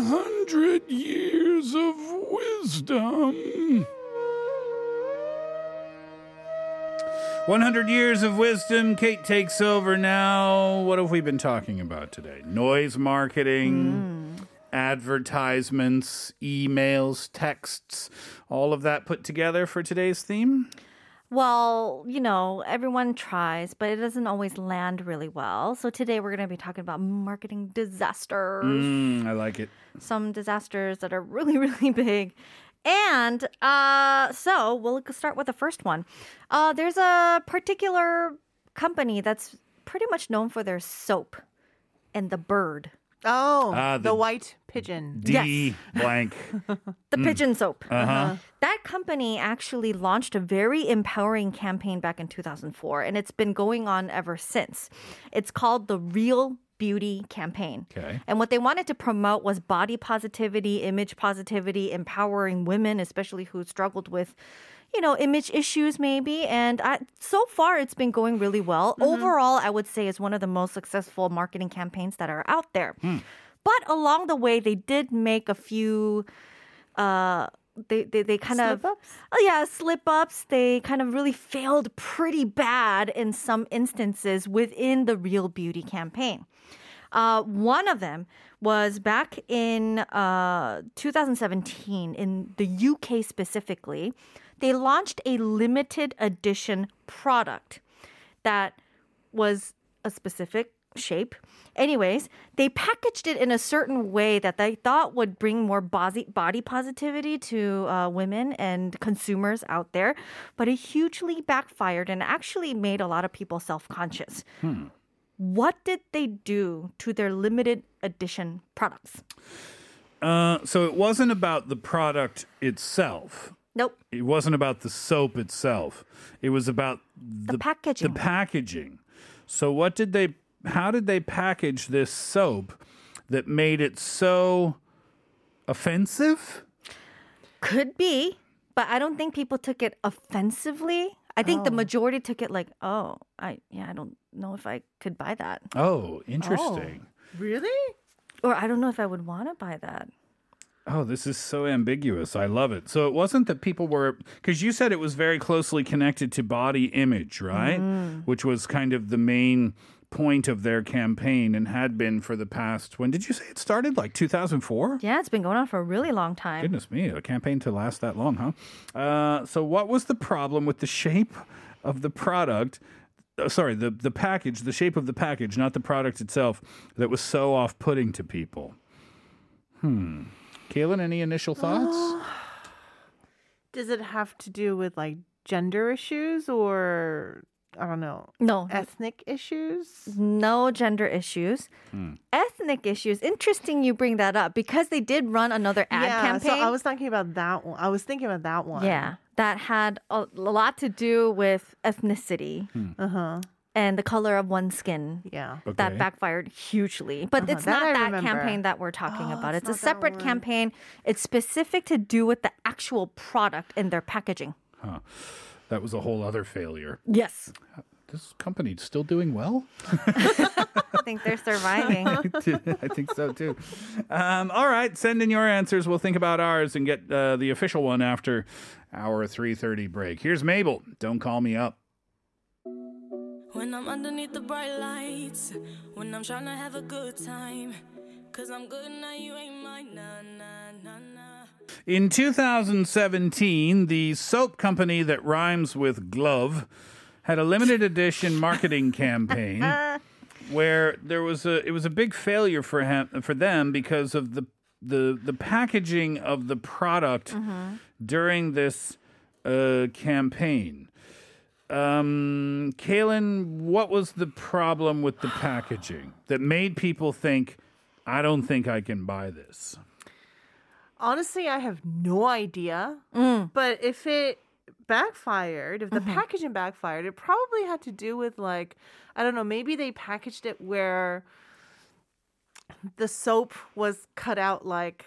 100 years of wisdom. 100 years of wisdom. Kate takes over now. What have we been talking about today? Noise marketing, hmm. advertisements, emails, texts, all of that put together for today's theme? Well, you know, everyone tries, but it doesn't always land really well. So today we're going to be talking about marketing disasters. Mm, I like it. Some disasters that are really, really big. And uh, so we'll start with the first one. Uh, there's a particular company that's pretty much known for their soap and the bird, Oh, Ah, the, the- white pigeon. D blank. the pigeon soap. Uh-huh. That company actually launched a very empowering campaign back in 2004, and it's been going on ever since. It's called the Real Beauty Campaign. Okay. And what they wanted to promote was body positivity, image positivity, empowering women, especially who struggled with, you know, image issues maybe. And I, so far, it's been going really well. Overall, I would say it's one of the most successful marketing campaigns that are out there. But along the way, they did make a few. Uh, they, they, they kind of Slip-ups? oh yeah slip ups they kind of really failed pretty bad in some instances within the real beauty campaign uh, one of them was back in uh, 2017 in the UK specifically. They launched a limited edition product that was a specific shape. Anyways, they packaged it in a certain way that they thought would bring more body, positivity to uh, women and consumers out there, but it hugely backfired and actually made a lot of people self conscious. What did they do to their limited edition products? Uh, so it wasn't about the product itself. Nope. It wasn't about the soap itself. It was about the, packaging. The packaging. So what did they how did they package this soap that made it so offensive? Could be, but I don't think people took it offensively. I think the oh. majority took it like, oh, I yeah, I don't know if I could buy that, Oh, interesting. Oh. Really? or I don't know if I would want to buy that. Oh, this is so ambiguous. I love it. So it wasn't that people were because you said it was very closely connected to body image, right? Which was kind of the main point of their campaign and had been for the past when did you say it started like 2004 Yeah, it's been going on for a really long time. goodness me a campaign to last that long huh uh, so what was the problem with the shape of the product uh, sorry the, the package the shape of the package not the product itself that was so off-putting to people hmm kaylin any initial thoughts Does it have to do with like gender issues or I don't know, No, ethnic issues? no gender issues, ethnic issues. Interesting you bring that up because they did run another ad yeah, campaign. so I was talking about that one. I was thinking about that one. yeah, that had a lot to do with ethnicity Uh huh. And the color of one's skin. Yeah. that backfired hugely. But Uh-huh, it's that not I that remember. campaign that we're talking Oh, about. it's It's, a separate one. campaign. It's specific to do with the actual product in their packaging. Huh. that was a whole other failure Yes. this company's still doing well I think they're surviving. I think so too. Um, all right, send in your answers. We'll think about ours and get uh, the official one after our 3:30 break. Here's Mabel. Don't call me up. When I'm underneath the bright lights, when I'm trying to have a good time. Cause I'm good now, you ain't mine, nah, nah, nah, nah. In 2017, the soap company that rhymes with glove had a limited edition marketing campaign where there was a it was a big failure for him for them because of the the the packaging of the product during this uh, campaign. Um, Kaylin, what was the problem with the packaging that made people think, I don't think I can buy this? Honestly, I have no idea. But if it backfired, if the packaging backfired, it probably had to do with like, I don't know, maybe they packaged it where the soap was cut out like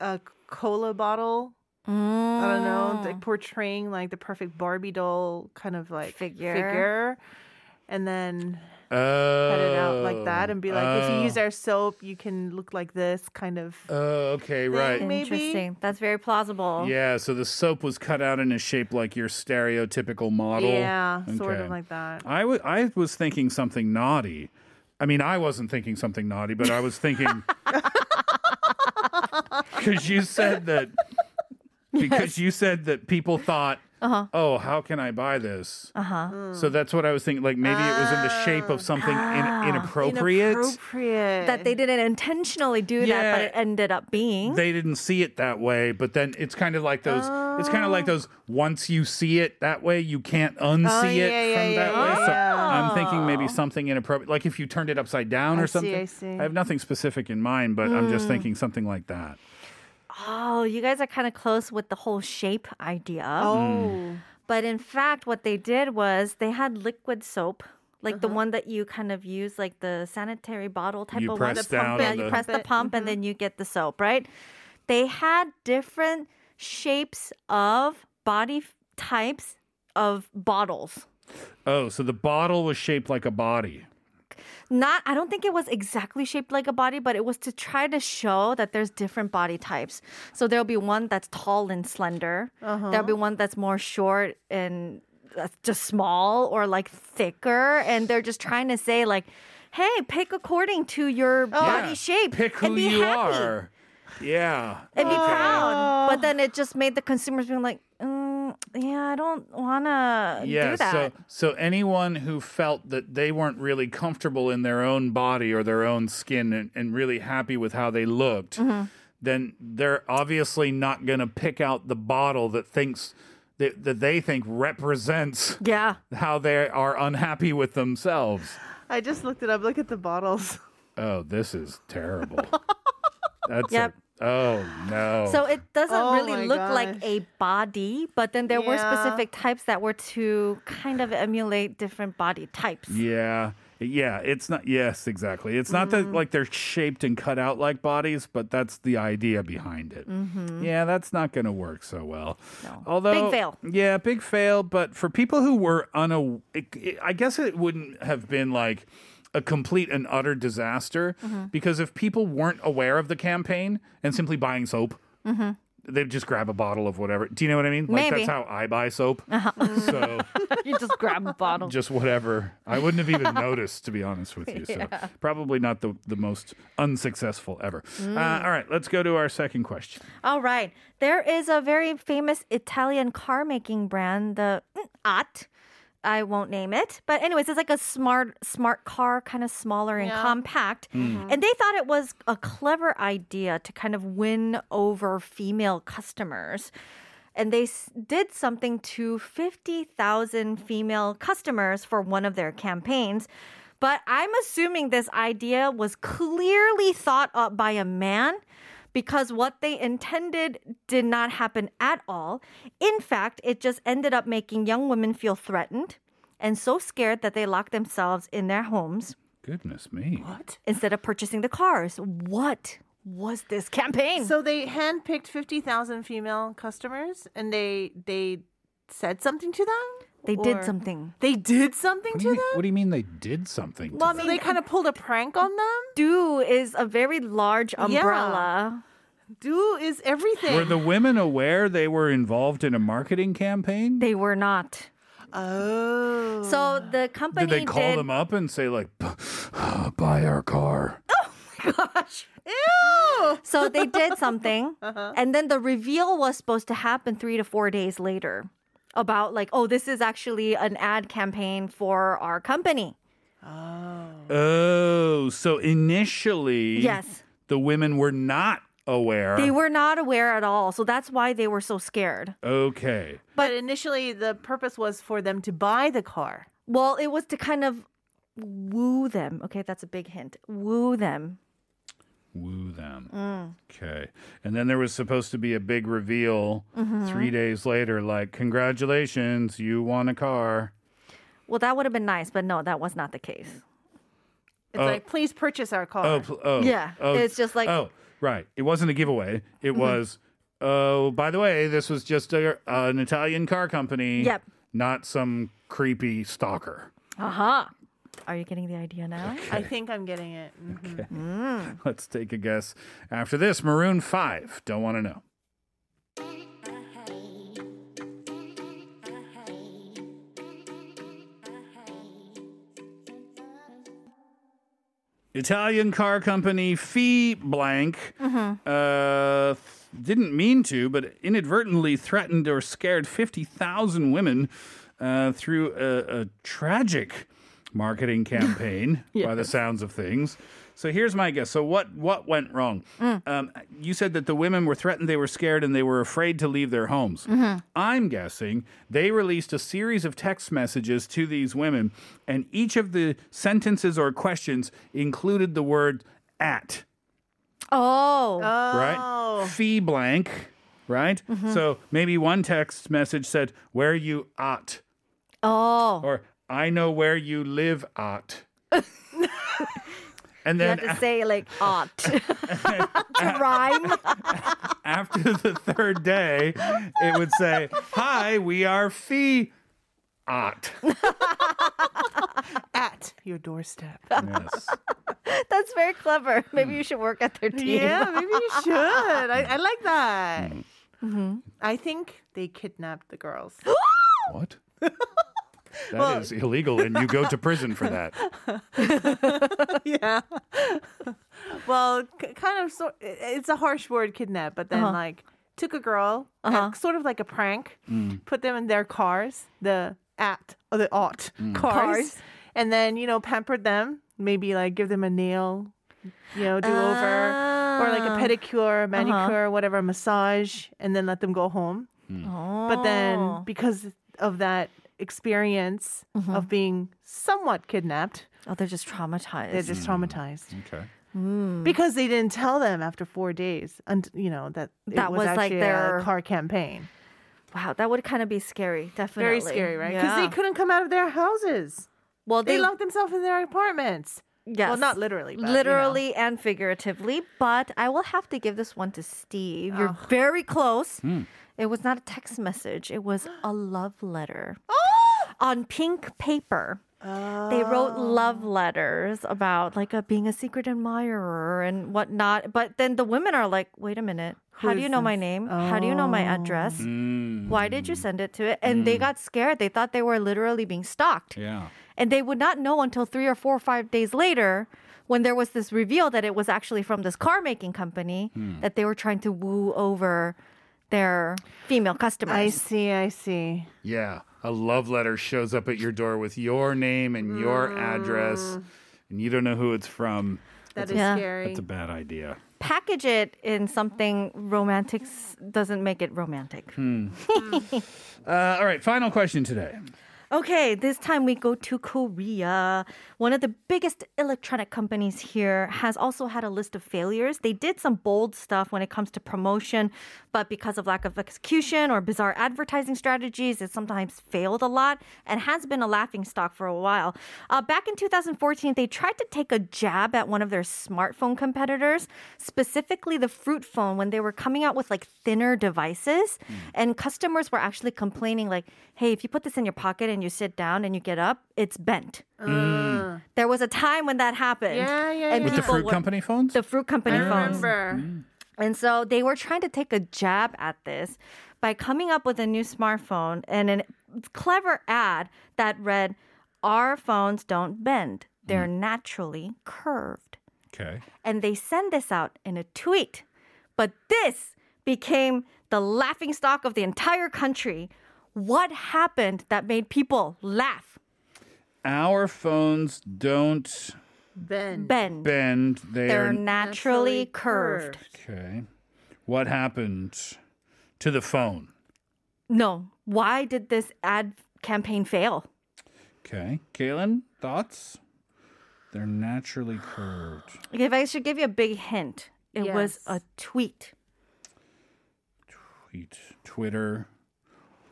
a cola bottle. I don't know, oh. like portraying like the perfect Barbie doll kind of like Figure. figure. and then Oh, cut it out like that and be like, if you use oh. our soap, you can look like this kind of. Oh, okay, right. maybe. Interesting. That's very plausible. Yeah, so the soap was cut out in a shape like your stereotypical model. Yeah, sort of like that. I wa- I was thinking something naughty. I mean, I wasn't thinking something naughty, but I was thinking because you said that because you said that people thought, oh, how can I buy this? Uh-huh. So that's what I was thinking. Like maybe it was in the shape of something in, inappropriate. Inappropriate. That they didn't intentionally do that, but it ended up being. They didn't see it that way, but then it's kind of like those. It's kind of like those. Once you see it that way, you can't unsee it yeah, yeah, from yeah, that way. yeah, So. I'm thinking maybe something inappropriate, like if you turned it upside down I or see, something. I see. have nothing specific in mind, but I'm Mm. just thinking something like that. Oh, you guys are kind of close with the whole shape idea. Oh. But in fact, what they did was they had liquid soap, like Uh-huh. the one that you kind of use, like the sanitary bottle type You of press one. The pump down it, yeah, on you the. press the But- pump and then you get the soap, right? They had different shapes of body f- types of bottles. Oh, so the bottle was shaped like a body. Not, I don't think it was exactly shaped like a body, but it was to try to show that there's different body types. So there'll be one that's tall and slender. There'll be one that's more short and just small or like thicker. And they're just trying to say like, hey, pick according to your body Yeah, shape Pick who and be you happy are. Yeah. and be Okay. proud. But then it just made the consumers being like, mm, yeah, I don't want to Yeah, do that. so so anyone who felt that they weren't really comfortable in their own body or their own skin and, and really happy with how they looked, Mm-hmm. then they're obviously not going to pick out the bottle that thinks that, that they think represents yeah. how they are unhappy with themselves. I just looked it up. Look at the bottles. Oh, this is terrible. That's Yep. A, oh no. So it doesn't Oh really my look like a body, but then there were specific types that were to kind of emulate different body types. Yeah. Yeah, it's not yes, exactly. It's not Mm-hmm. that like they're shaped and cut out like bodies, but that's the idea behind it. Yeah, that's not going to work so well. Although Mm-hmm. Big fail. Yeah, big fail, but for people who were una it, it- I guess it wouldn't have been like a complete and utter disaster Mm-hmm. because if people weren't aware of the campaign and simply buying soap, they'd just grab a bottle of whatever. Do you know what I mean? Like Mm-hmm. Maybe. Uh-huh. that's how I buy soap. So you just grab a bottle. just whatever. I wouldn't have even noticed, to be honest with you. So probably not the, the most unsuccessful ever. Mm. Uh, all right, let's go to our second question. All right. There is a very famous Italian car making brand, the mm, At. I won't name it. But anyways, it's like a smart smart car, kind of smaller and Yeah. compact. Mm-hmm. And they thought it was a clever idea to kind of win over female customers. And they s- did something to 50,000 female customers for one of their campaigns. But I'm assuming this idea was clearly thought up by a man because what they intended did not happen at all. In fact, it just ended up making young women feel threatened and so scared that they locked themselves in their homes Goodness me. What? instead of purchasing the cars. What was this campaign? So they handpicked fifty thousand female customers, and they they said something to them. they did something. They did something What to you them. what do you mean they did something? to Well, I them? so they kind of pulled a prank on them. Do is a very large Yeah. Umbrella. Do is everything. were the women aware they were involved in a marketing campaign? They were not. oh. So the company did they call them up and say like, "Buy our car"? Oh my gosh. Ew. So they did something, Uh-huh. and then the reveal was supposed to happen three to four days later about like, oh, this is actually an ad campaign for our company. Oh. Oh, so initially, Yes. the women were not aware. They were not aware at all, so that's why they were so scared. okay. But initially, the purpose was for them to buy the car. Well, it was to kind of woo them. Okay, that's a big hint. Woo them. woo them. Mm. Okay. And then there was supposed to be a big reveal Mm-hmm. three days later, like, congratulations, you won a car. Well, that would have been nice, but no, that was not the case. It's like, please purchase our car. Oh, pl- oh. Yeah, oh, it's just like- Oh, right. It wasn't a giveaway. It Mm-hmm. was, oh, by the way, this was just a, an Italian car company. Yep. Not some creepy stalker. Uh huh. Are you getting the idea now? I think I'm getting it. Mhm. Okay. Let's take a guess. After this, Maroon 5. Don't want to know. Italian car company Fee Blank uh, didn't mean to, but inadvertently threatened or scared 50,000 women uh, through a, a tragic marketing campaign, by the sounds of things. So here's my guess. So what what went wrong? Mm. Um, you said that the women were threatened, they were scared, and they were afraid to leave their homes. Mm-hmm. I'm guessing they released a series of text messages to these women, and each of the sentences or questions included the word "at." Oh. right? Oh. Fee blank, right? Mm-hmm. So maybe one text message said, "Where you at," oh. or "I know where you live at." and then You then have to say like ought to rhyme. after the third day, it would say, "Hi, we are Fee at." At your doorstep. Yes. That's very clever. Maybe you should work at their team. yeah, maybe you should. I, I like that. Mm. Mm-hmm. I think they kidnapped the girls. What? That is illegal, and you go to prison for that. yeah. well, k- kind of. So, it's a harsh word, kidnap, but then uh-huh. like took a girl, uh, sort of like a prank, mm. put them in their cars, the at or the ought mm. cars, Cars. and then you know pampered them, maybe like give them a nail, you know, do over, or like a Ah. pedicure, manicure, uh-huh. whatever, massage, and then let them go home. Mm. Oh. But Oh. then because of that experience of mm-hmm. being somewhat kidnapped, oh, they're just traumatized. they're just hmm. traumatized Okay. Hmm. because they didn't tell them after four days, and you know that it That was, was, like, their- a car campaign. wow, that would kind of be scary. Definitely. Very scary, right? Because Yeah. they couldn't come out of their houses. well, They, they, locked themselves in their apartments. yes. Well, not literally, but, you know. literally and figuratively. But I will have to give this one to Steve. You're Oh. very close. Hmm. It was not a text message. It was a love letter Oh! On pink paper. They wrote oh. love letters about like a, being a secret admirer and whatnot. But then the women are like, wait a minute. How do you know my this? name? How do you know my address? Mm. Why did you send it to it? And they mm. got scared. They thought they were literally being stalked. Yeah. And they would not know until three or four or five days later when there was this reveal that it was actually from this car making company hmm. that they were trying to woo over their female customers. I see, I see. Yeah, a love letter shows up at your door with your name and your address, and you don't know who it's from. That is Yeah. scary. That's a bad idea. Package it in something romantic doesn't make it romantic. Uh, all right, final question today. Okay, this time we go to Korea. One of the biggest electronic companies here has also had a list of failures. They did some bold stuff when it comes to promotion, but because of lack of execution or bizarre advertising strategies, it sometimes failed a lot and has been a laughing stock for a while. Uh, back in 2014, they tried to take a jab at one of their smartphone competitors, specifically the Fruit phone, when they were coming out with like thinner devices, and customers were actually complaining like, "Hey, if you put this in your pocket and you sit down and you get up, it's bent." Mm. There was a time when that happened. Yeah, yeah, and yeah. With the fruit were- company phones? The fruit company I phones. remember. Mm. And so they were trying to take a jab at this by coming up with a new smartphone and a clever ad that read, Our phones don't bend, they're mm. naturally curved. okay. And they send this out in a tweet. But this became the laughing stock of the entire country. What happened that made people laugh? Our phones don't Ben. Bend. bend. They're, They're naturally, naturally curved. okay. What happened to the phone? No. Why did this ad campaign fail? Okay. Kaylin, thoughts? They're naturally curved. If I should give you a big hint, it was a tweet. Tweet, Twitter.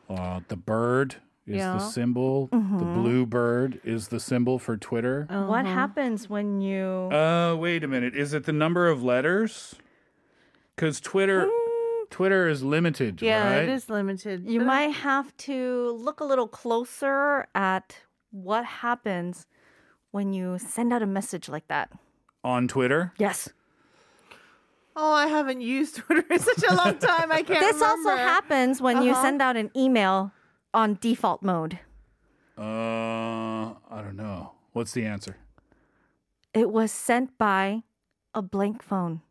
Uh, the bird is the Yeah. symbol. The blue bird is the symbol for Twitter. What happens when you Uh, wait a minute. Is it the number of letters? Because Twitter, Twitter is limited, Yeah, right? it is limited. you But might have to look a little closer at what happens when you send out a message like that? On Twitter? Yes. Oh, I haven't used Twitter in such a long time. I can't This remember. also happens when you Uh-huh. send out an email on default mode. Uh, I don't know. What's the answer? It was sent by a blank phone.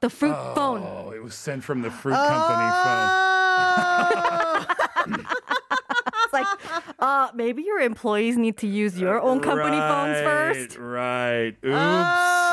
The fruit phone. Oh, it was sent from the fruit company phone. Oh. It's like, uh, maybe your employees need to use your own company phones first. Right. Oops.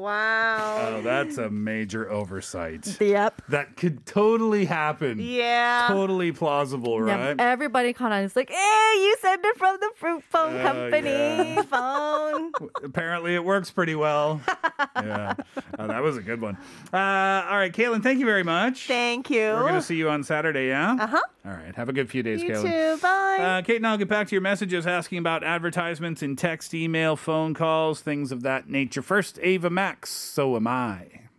Wow. Oh, that's a major oversight. Yep. That could totally happen. Yeah. Totally plausible, Yep. right? Everybody caught on. It's like, hey, you sent it from the fruit phone Oh, company yeah. phone. Apparently, it works pretty well. yeah. Oh, that was a good one. Uh, all right, Caitlin, thank you very much. Thank you. We're going to see you on Saturday, yeah? Uh huh. All right. Have a good few days, You Caitlin. too. Bye. Uh, Kate and I'll get back to your messages asking about advertisements in text, email, phone calls, things of that nature. First, Ava Max, So Am I.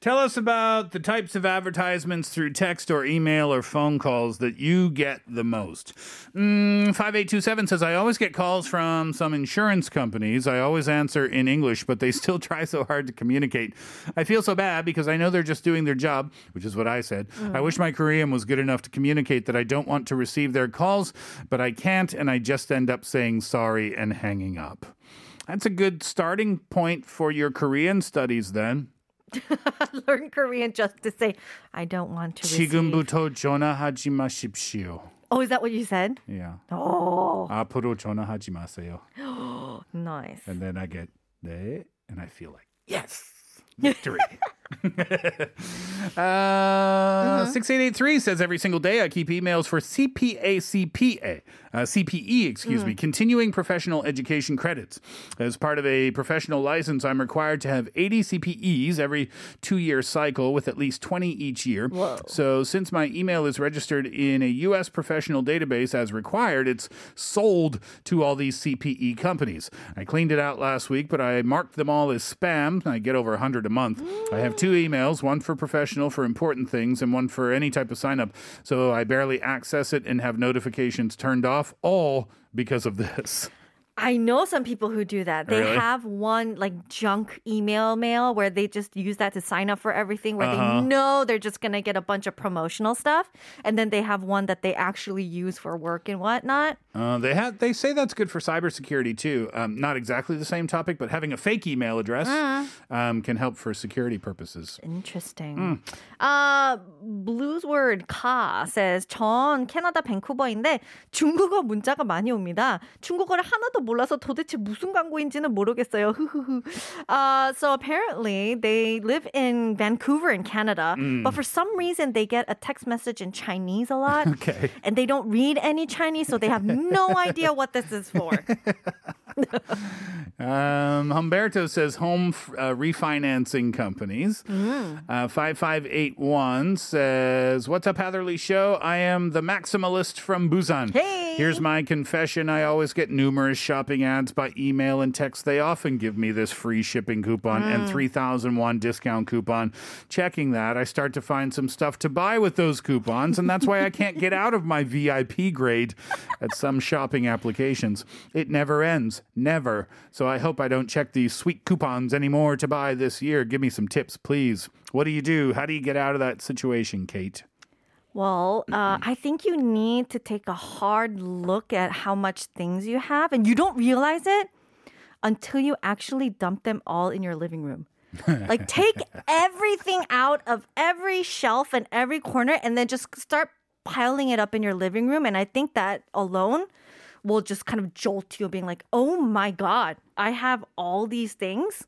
Tell us about the types of advertisements through text or email or phone calls that you get the most. Mm, 5827 says, I always get calls from some insurance companies. I always answer in English, but they still try so hard to communicate. I feel so bad because I know they're just doing their job, which is what I said. I wish my Korean was good enough to communicate that I don't want to receive their calls, but I can't, and I just end up saying sorry and hanging up. That's a good starting point for your Korean studies then. Learn Korean just to say, I don't want to receive. 지금부터 전화하지 마십시오. Oh, is that what you said? Yeah. Oh, 앞으로 전화하지 마세요. nice. And then I get 네, and I feel like yes, victory. uh, 6883 says every single day I keep emails for CPA, CPA, uh, CPE, excuse me, continuing professional education credits. As part of a professional license, I'm required to have 80 CPEs every two year cycle with at least 20 each year. So since my email is registered in a U.S. professional database as required, it's sold to all these CPE companies. I cleaned it out last week, but I marked them all as spam. I get over 100 a month. I have two emails, one for professional for important things and one for any type of sign up. So I barely access it and have notifications turned off, all because of this. I know some people who do that. They Really? have one like junk email mail where they just use that to sign up for everything, where Uh-huh. they know they're just gonna get a bunch of promotional stuff, and then they have one that they actually use for work and whatnot. Uh, they had they say that's good for cybersecurity too. Um, not exactly the same topic, but having a fake email address um, can help for security purposes. Interesting. Uh, blues word 카 says 전 캐나다 밴쿠버인데 중국어 문자가 많이 옵니다. 중국어를 하나도 몰라서 도대체 무슨 광고인지는 모르겠어요. 흐흐흐. uh, so apparently they live in Vancouver in Canada, but for some reason they get a text message in Chinese a lot. Okay. And they don't read any Chinese, so they have no idea what this is for. Um, Humberto says home f- uh, refinancing companies. Uh, 5581 says, What's up, Hatherley Show? I am the maximalist from Busan. Hey. Here's my confession. I always get numerous shopping ads by email and text. They often give me this free shipping coupon and 3001 discount coupon. Checking that, I start to find some stuff to buy with those coupons, and that's why I can't get out of my VIP grade at some shopping applications. It never ends. Never. So I hope I don't check these sweet coupons anymore to buy this year. Give me some tips, please. What do you do? How do you get out of that situation, Kate? Well, uh, I think you need to take a hard look at how much things you have, and you don't realize it until you actually dump them all in your living room. like, take everything out of every shelf and every corner, and then just start piling it up in your living room. And I think that alone will just kind of jolt you, being like, oh my God, I have all these things.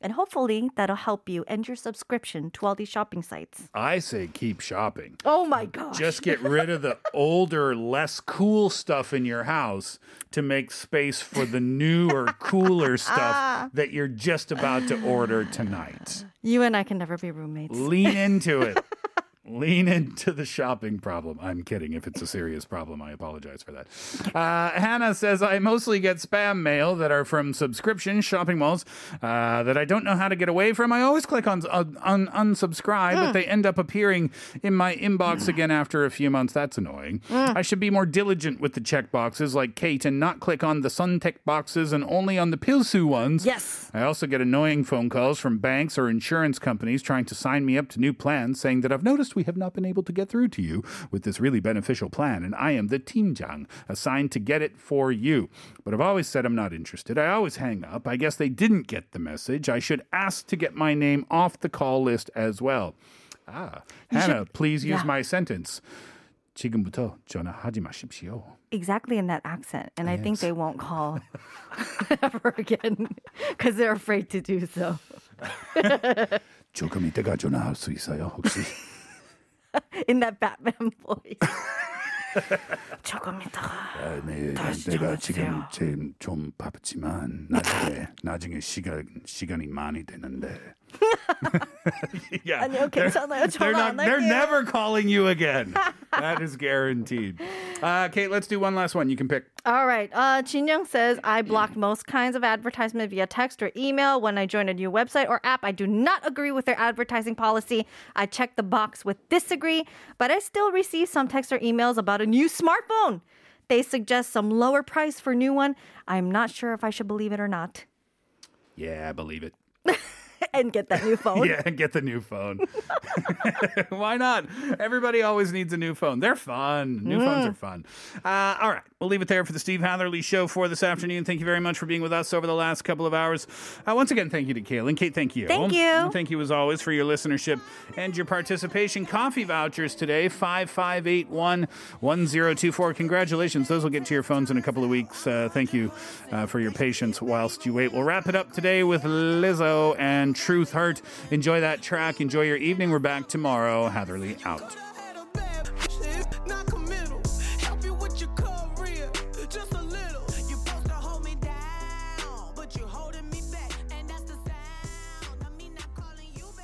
And hopefully that'll help you end your subscription to all these shopping sites. I say keep shopping. Oh my gosh. Just get rid of the older, less cool stuff in your house to make space for the newer, cooler ah. stuff that you're just about to order tonight. You and I can never be roommates. Lean into it. Lean into the shopping problem. I'm kidding. If it's a serious problem, I apologize for that. Uh, Hannah says, I mostly get spam mail that are from subscription shopping malls uh, that I don't know how to get away from. I always click on, on, on unsubscribe, but they end up appearing in my inbox again after a few months. That's annoying. I should be more diligent with the check boxes like Kate and not click on the Suntech boxes and only on the Pilsu ones. Yes. I also get annoying phone calls from banks or insurance companies trying to sign me up to new plans saying that I've noticed we have not been able to get through to you with this really beneficial plan and I am the 팀장 assigned to get it for you. But I've always said I'm not interested. I always hang up. I guess they didn't get the message. I should ask to get my name off the call list as well. Ah, Hannah, please use yeah. my sentence. 지금부터 전화하지 마십시오. Exactly in that accent. And I think they won't call ever again because they're afraid to do so. 조금 이따가 전화할 수 있어요, 혹시? In that Batman voice. 조금 있다가. 아, 네, 다시 내가. 지금 지금 좀 바쁘지만 나중에 나중에 시간 시간이 많이 되는데. yeah. okay, they're, so they're, not, they're never calling you again. that is guaranteed. Uh, Kate, let's do one last one. You can pick. All right. Uh, says, I block most kinds of advertisement via text or email when I join a new website or app. I do not agree with their advertising policy. I check the box with disagree, but I still receive some texts or emails about a new smartphone. They suggest some lower price for new one. I'm not sure if I should believe it or not. Yeah, I believe it. and get that new phone. Yeah, and get the new phone. Why not? Everybody always needs a new phone. They're fun. New phones are fun. Uh, all right, we'll leave it there for the Steve Hatherley Show for this afternoon. Thank you very much for being with us over the last couple of hours. Uh, once again, thank you to Kaylin. Kate, thank you. Thank you. And thank you as always for your listenership and your participation. Coffee vouchers today, 5581 1024. Congratulations. Those will get to your phones in a couple of weeks. Uh, thank you uh, for your patience whilst you wait. We'll wrap it up today with Lizzo and Truth Hurt. Enjoy that track. Enjoy your evening. We're back tomorrow. Hatherley out.